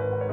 you